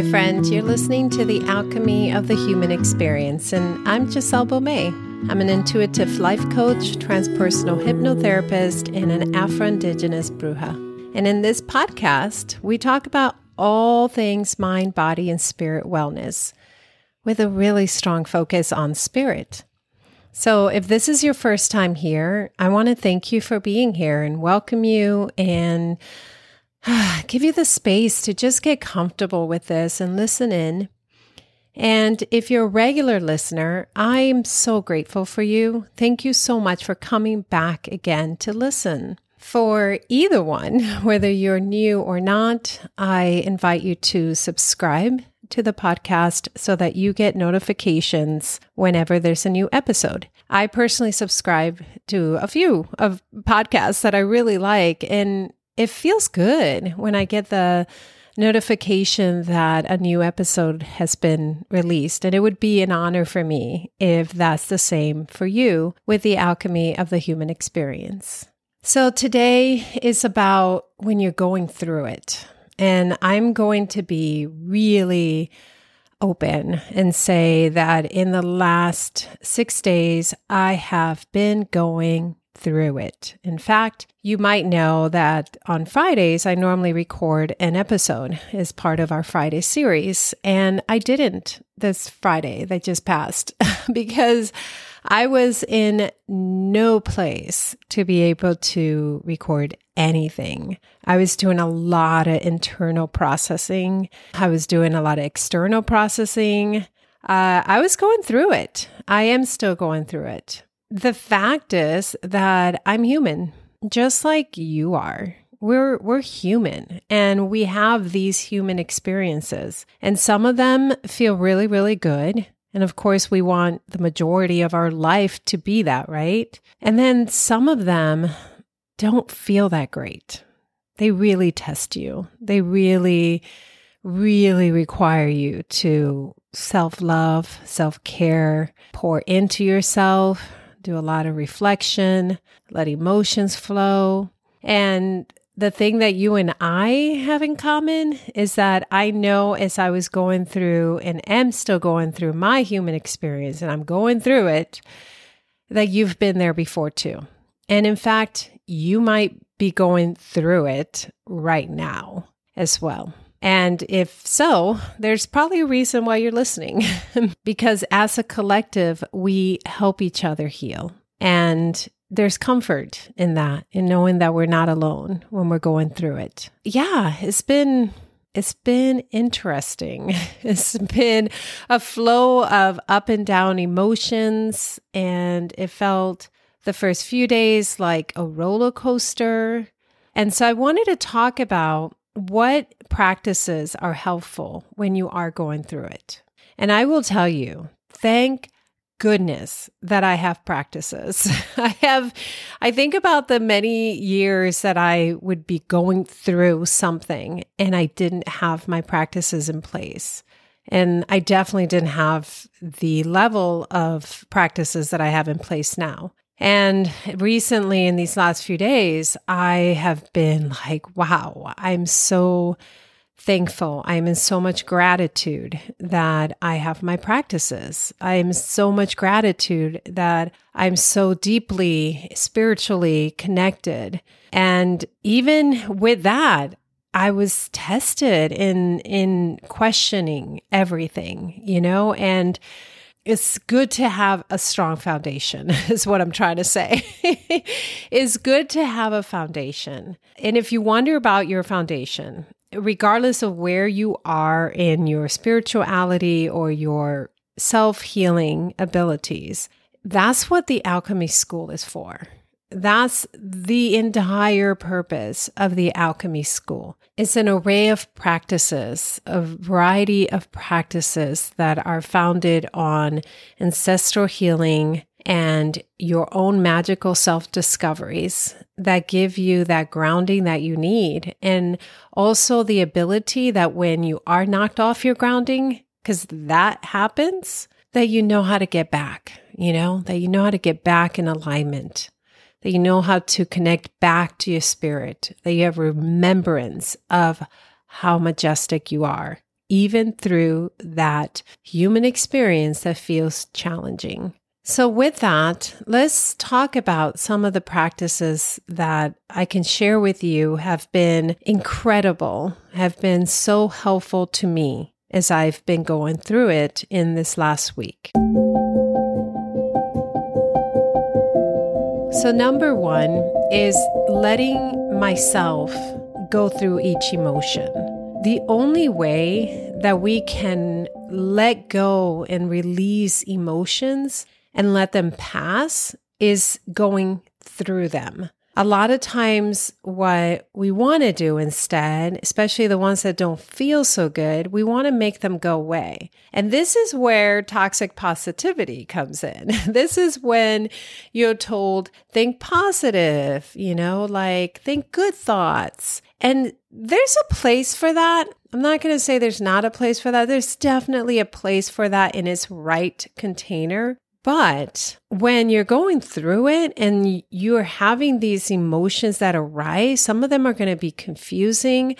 Hi, friend. You're listening to The Alchemy of the Human Experience, and I'm Giselle Baumet. I'm an intuitive life coach, transpersonal hypnotherapist, and an Afro Indigenous bruja. And in this podcast, we talk about all things mind, body, and spirit wellness with a really strong focus on spirit. So, if this is your first time here, I want to thank you for being here and welcome you and give you the space to just get comfortable with this and listen in. And if you're a regular listener, I'm so grateful for you. Thank you so much for coming back again to listen. For either one, whether you're new or not, I invite you to subscribe to the podcast so that you get notifications whenever there's a new episode. I personally subscribe to a few of podcasts that I really like and it feels good when I get the notification that a new episode has been released. And it would be an honor for me if that's the same for you with the alchemy of the human experience. So today is about when you're going through it. And I'm going to be really open and say that in the last six days, I have been going through it. In fact, you might know that on Fridays, I normally record an episode as part of our Friday series. And I didn't this Friday that just passed because I was in no place to be able to record anything. I was doing a lot of internal processing, I was doing a lot of external processing. Uh, I was going through it. I am still going through it. The fact is that I'm human, just like you are. We're we're human and we have these human experiences. And some of them feel really really good, and of course we want the majority of our life to be that, right? And then some of them don't feel that great. They really test you. They really really require you to self love, self care, pour into yourself, do a lot of reflection, let emotions flow. And the thing that you and I have in common is that I know as I was going through and am still going through my human experience, and I'm going through it, that you've been there before too. And in fact, you might be going through it right now as well. And if so, there's probably a reason why you're listening because as a collective, we help each other heal. And there's comfort in that, in knowing that we're not alone when we're going through it. Yeah, it's been it's been interesting. It's been a flow of up and down emotions and it felt the first few days like a roller coaster. And so I wanted to talk about what practices are helpful when you are going through it. And I will tell you, thank goodness that I have practices. I have, I think about the many years that I would be going through something and I didn't have my practices in place. And I definitely didn't have the level of practices that I have in place now. And recently, in these last few days, I have been like, wow, I'm so thankful. I'm in so much gratitude that I have my practices. I'm so much gratitude that I'm so deeply spiritually connected. And even with that, I was tested in in questioning everything, you know, and it's good to have a strong foundation is what i'm trying to say. It's good to have a foundation. And if you wonder about your foundation regardless of where you are in your spirituality or your self-healing abilities that's what the alchemy school is for that's the entire purpose of the alchemy school. It's an array of practices, a variety of practices that are founded on ancestral healing and your own magical self discoveries that give you that grounding that you need. And also the ability that when you are knocked off your grounding, because that happens, that you know how to get back, you know, that you know how to get back in alignment that you know how to connect back to your spirit, that you have remembrance of how majestic you are. even through that human experience that feels challenging. So, with that, let's talk about some of the practices that I can share with you have been incredible, have been so helpful to me as I've been going through it in this last week. So, number one is letting myself go through each emotion. The only way that we can let go and release emotions and let them pass is going through them. A lot of times, what we want to do instead, especially the ones that don't feel so good, we want to make them go away. And this is where toxic positivity comes in. this is when you're told, think positive, you know, like think good thoughts. And there's a place for that. I'm not going to say there's not a place for that. There's definitely a place for that in its right container. But when you're going through it and you're having these emotions that arise, some of them are going to be confusing.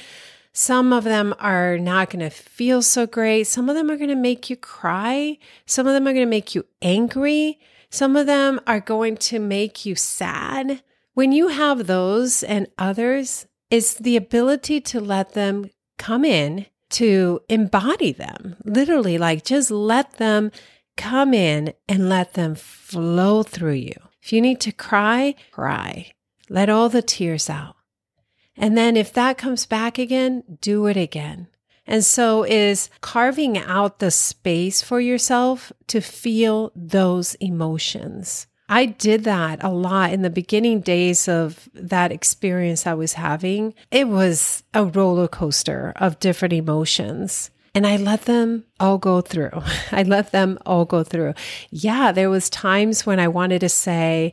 Some of them are not going to feel so great. Some of them are going to make you cry. Some of them are going to make you angry. Some of them are going to make you sad. When you have those and others, it's the ability to let them come in, to embody them, literally, like just let them come in and let them flow through you. If you need to cry, cry. Let all the tears out. And then if that comes back again, do it again. And so is carving out the space for yourself to feel those emotions. I did that a lot in the beginning days of that experience I was having. It was a roller coaster of different emotions. And I let them all go through. I let them all go through. Yeah, there was times when I wanted to say,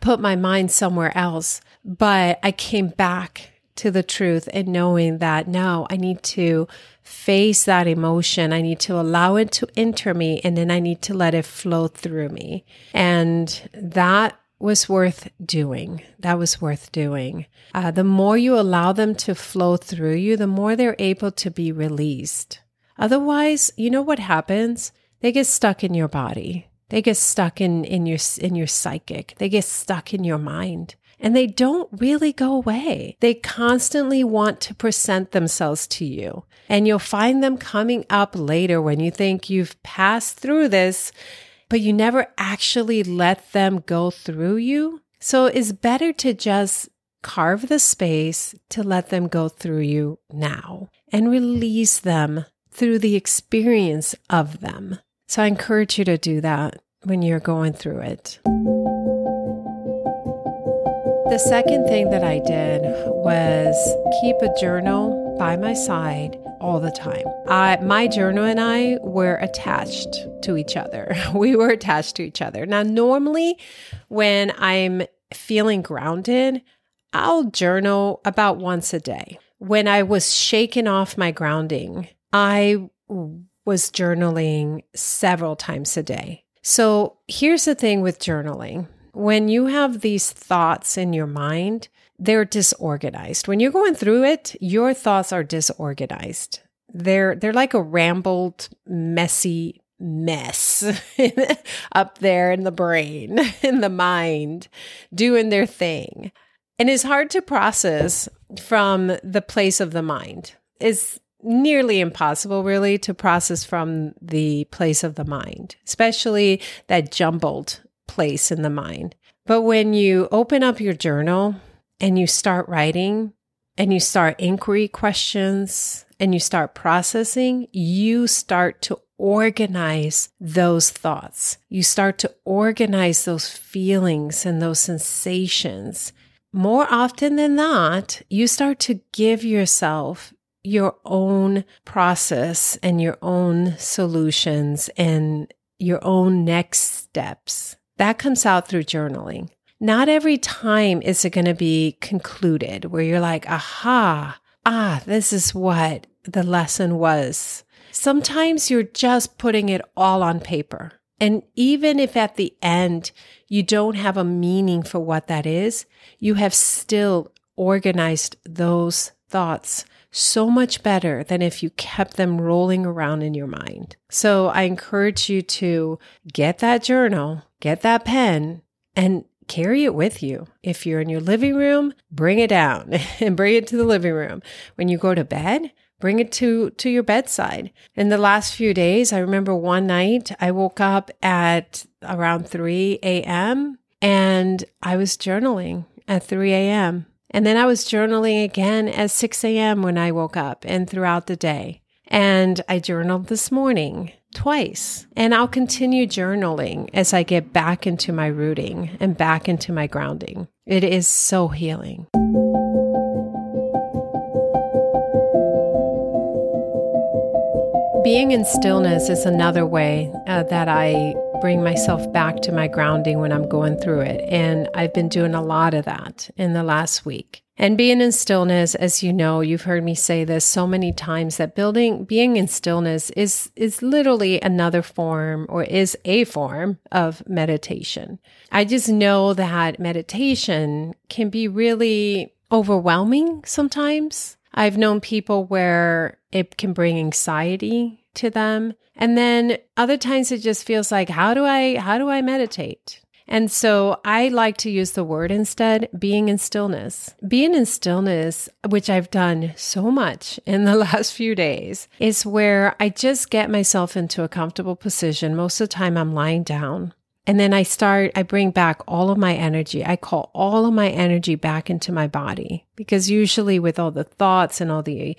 put my mind somewhere else, but I came back to the truth and knowing that no, I need to face that emotion. I need to allow it to enter me and then I need to let it flow through me. And that was worth doing. That was worth doing. Uh, the more you allow them to flow through you, the more they're able to be released. Otherwise, you know what happens? They get stuck in your body. They get stuck in, in your in your psychic. They get stuck in your mind. And they don't really go away. They constantly want to present themselves to you. And you'll find them coming up later when you think you've passed through this, but you never actually let them go through you. So it's better to just carve the space to let them go through you now and release them through the experience of them. So I encourage you to do that when you're going through it. The second thing that I did was keep a journal by my side all the time. I, my journal and I were attached to each other. We were attached to each other. Now, normally when I'm feeling grounded, I'll journal about once a day. When I was shaking off my grounding, I was journaling several times a day. So here's the thing with journaling when you have these thoughts in your mind, they're disorganized. When you're going through it, your thoughts are disorganized. They're they're like a rambled, messy mess up there in the brain, in the mind, doing their thing. And it's hard to process from the place of the mind. It's nearly impossible, really, to process from the place of the mind, especially that jumbled place in the mind. But when you open up your journal and you start writing and you start inquiry questions and you start processing, you start to organize those thoughts. You start to organize those feelings and those sensations. More often than not, you start to give yourself your own process and your own solutions and your own next steps. That comes out through journaling. Not every time is it going to be concluded where you're like, aha, ah, this is what the lesson was. Sometimes you're just putting it all on paper. And even if at the end you don't have a meaning for what that is, you have still organized those thoughts so much better than if you kept them rolling around in your mind. So I encourage you to get that journal, get that pen, and carry it with you. If you're in your living room, bring it down and bring it to the living room. When you go to bed, bring it to to your bedside. In the last few days, I remember one night I woke up at around 3 a.m. and I was journaling at 3 a.m. And then I was journaling again at 6 a.m. when I woke up and throughout the day. And I journaled this morning twice. And I'll continue journaling as I get back into my rooting and back into my grounding. It is so healing. Being in stillness is another way uh, that I bring myself back to my grounding when I'm going through it. And I've been doing a lot of that in the last week. And being in stillness, as you know, you've heard me say this so many times that building being in stillness is is literally another form or is a form of meditation. I just know that meditation can be really overwhelming sometimes. I've known people where it can bring anxiety to them. And then other times it just feels like how do I how do I meditate? And so I like to use the word instead, being in stillness. Being in stillness, which I've done so much in the last few days, is where I just get myself into a comfortable position. Most of the time I'm lying down. And then I start, I bring back all of my energy. I call all of my energy back into my body because usually with all the thoughts and all the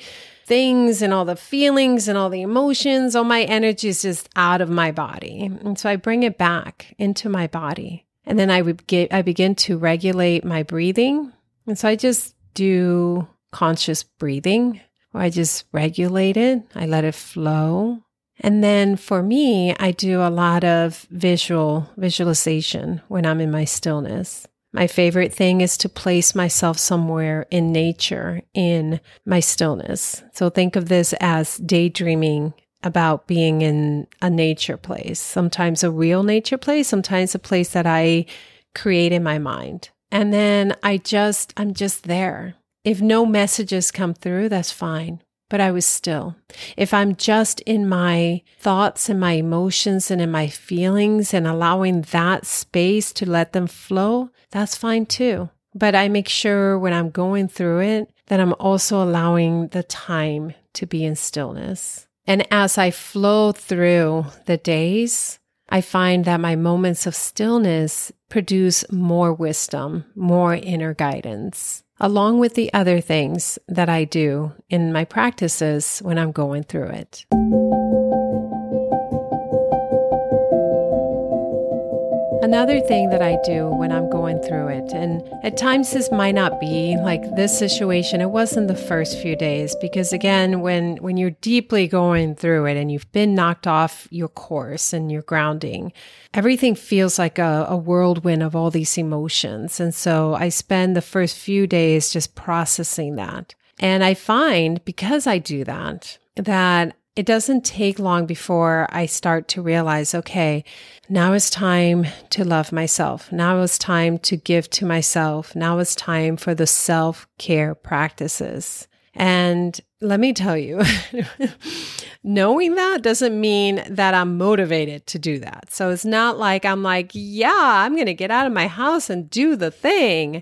things and all the feelings and all the emotions, all my energy is just out of my body. And so I bring it back into my body. And then I would get, I begin to regulate my breathing. And so I just do conscious breathing or I just regulate it. I let it flow. And then for me, I do a lot of visual visualization when I'm in my stillness. My favorite thing is to place myself somewhere in nature in my stillness. So think of this as daydreaming about being in a nature place, sometimes a real nature place, sometimes a place that I create in my mind. And then I just, I'm just there. If no messages come through, that's fine but I was still. If I'm just in my thoughts and my emotions and in my feelings and allowing that space to let them flow, that's fine too. But I make sure when I'm going through it that I'm also allowing the time to be in stillness. And as I flow through the days, I find that my moments of stillness produce more wisdom, more inner guidance along with the other things that I do in my practices when I'm going through it. Another thing that I do when I'm going through it, and at times this might not be like this situation, it wasn't the first few days because again, when when you're deeply going through it and you've been knocked off your course and your grounding, everything feels like a, a whirlwind of all these emotions. And so I spend the first few days just processing that. And I find because I do that, that it doesn't take long before I start to realize, okay, now is time to love myself. Now is time to give to myself. Now is time for the self care practices. And let me tell you, knowing that doesn't mean that I'm motivated to do that. So it's not like I'm like, yeah, I'm going to get out of my house and do the thing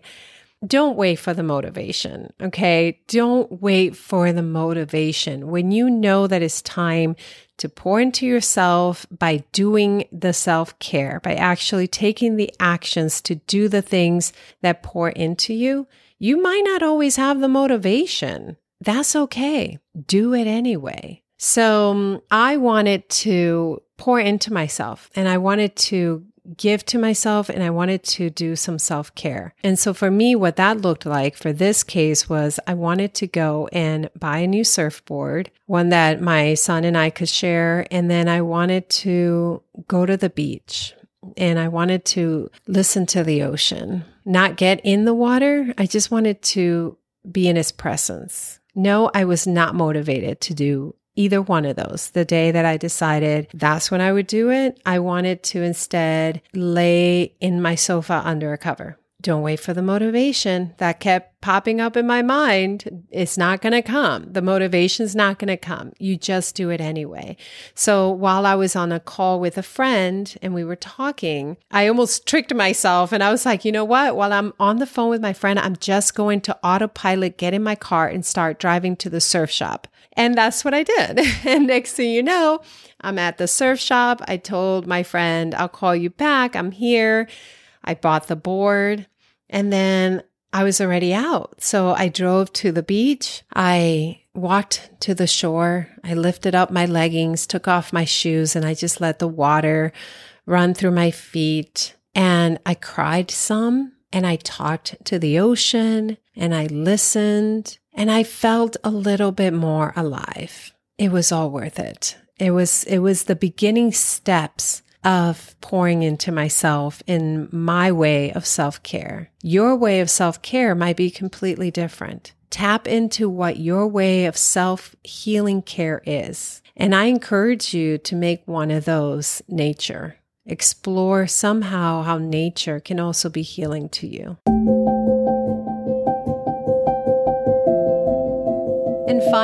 don't wait for the motivation. Okay. Don't wait for the motivation. When you know that it's time to pour into yourself by doing the self care, by actually taking the actions to do the things that pour into you, you might not always have the motivation. That's okay. Do it anyway. So um, I wanted to pour into myself and I wanted to give to myself and I wanted to do some self care. And so for me, what that looked like for this case was I wanted to go and buy a new surfboard, one that my son and I could share. And then I wanted to go to the beach and I wanted to listen to the ocean, not get in the water. I just wanted to be in his presence. No, I was not motivated to do either one of those. The day that I decided that's when I would do it, I wanted to instead lay in my sofa under a cover. don't wait for the motivation that kept popping up in my mind. It's not going to come. The motivation's not going to come. You just do it anyway. So while I was on a call with a friend and we were talking, I almost tricked myself and I was like, you know what? While I'm on the phone with my friend, I'm just going to autopilot, get in my car and start driving to the surf shop. And that's what I did. and next thing you know, I'm at the surf shop. I told my friend, I'll call you back. I'm here. I bought the board and then I was already out. So I drove to the beach. I walked to the shore. I lifted up my leggings, took off my shoes, and I just let the water run through my feet. And I cried some and I talked to the ocean and I listened and I felt a little bit more alive. It was all worth it. It was, it was the beginning steps of pouring into myself in my way of self care. Your way of self care might be completely different. Tap into what your way of self healing care is. And I encourage you to make one of those nature. Explore somehow how nature can also be healing to you.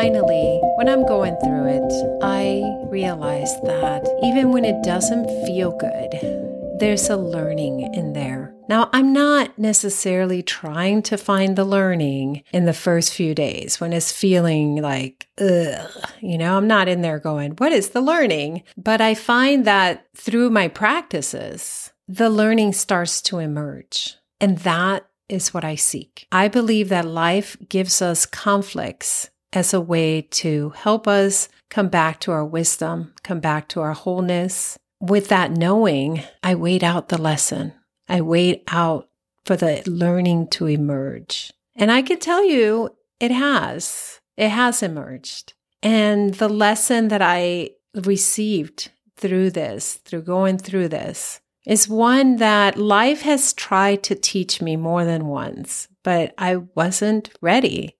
Finally, when I'm going through it, I realize that even when it doesn't feel good, there's a learning in there. Now, I'm not necessarily trying to find the learning in the first few days when it's feeling like, ugh, you know, I'm not in there going, what is the learning? But I find that through my practices, the learning starts to emerge. And that is what I seek. I believe that life gives us conflicts as a way to help us come back to our wisdom, come back to our wholeness. With that knowing, I wait out the lesson. I wait out for the learning to emerge. And I can tell you, it has. It has emerged. And the lesson that I received through this, through going through this, is one that life has tried to teach me more than once, but I wasn't ready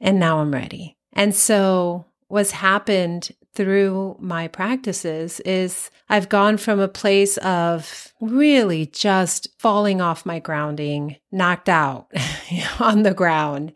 and now I'm ready. And so what's happened through my practices is I've gone from a place of really just falling off my grounding, knocked out on the ground,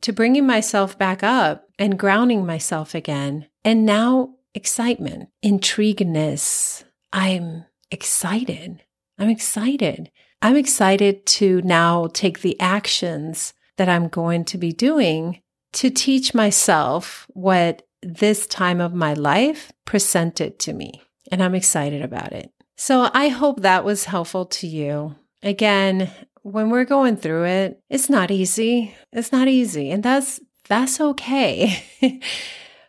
to bringing myself back up and grounding myself again. And now excitement, intrigueness. I'm excited. I'm excited. I'm excited to now take the actions that I'm going to be doing to teach myself what this time of my life presented to me. And I'm excited about it. So I hope that was helpful to you. Again, when we're going through it, it's not easy. It's not easy. And that's that's okay.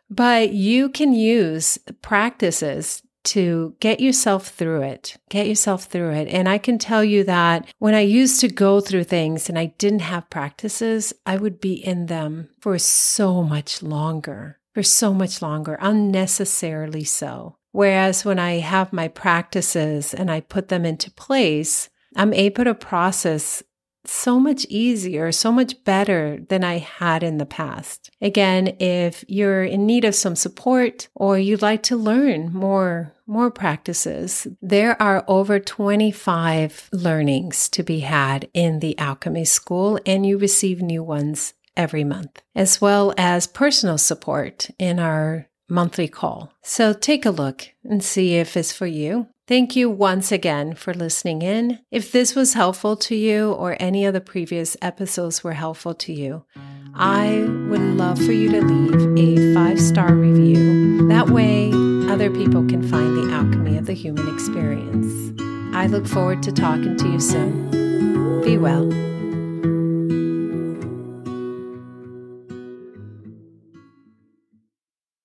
but you can use practices to get yourself through it, get yourself through it. And I can tell you that when I used to go through things and I didn't have practices, I would be in them for so much longer, for so much longer, unnecessarily so. Whereas when I have my practices and I put them into place, I'm able to process so much easier, so much better than I had in the past. Again, if you're in need of some support or you'd like to learn more more practices, there are over 25 learnings to be had in the Alchemy School and you receive new ones every month, as well as personal support in our monthly call. So take a look and see if it's for you. Thank you once again for listening in. If this was helpful to you or any of the previous episodes were helpful to you, I would love for you to leave a five star review. That way, other people can find the alchemy of the human experience. I look forward to talking to you soon. Be well.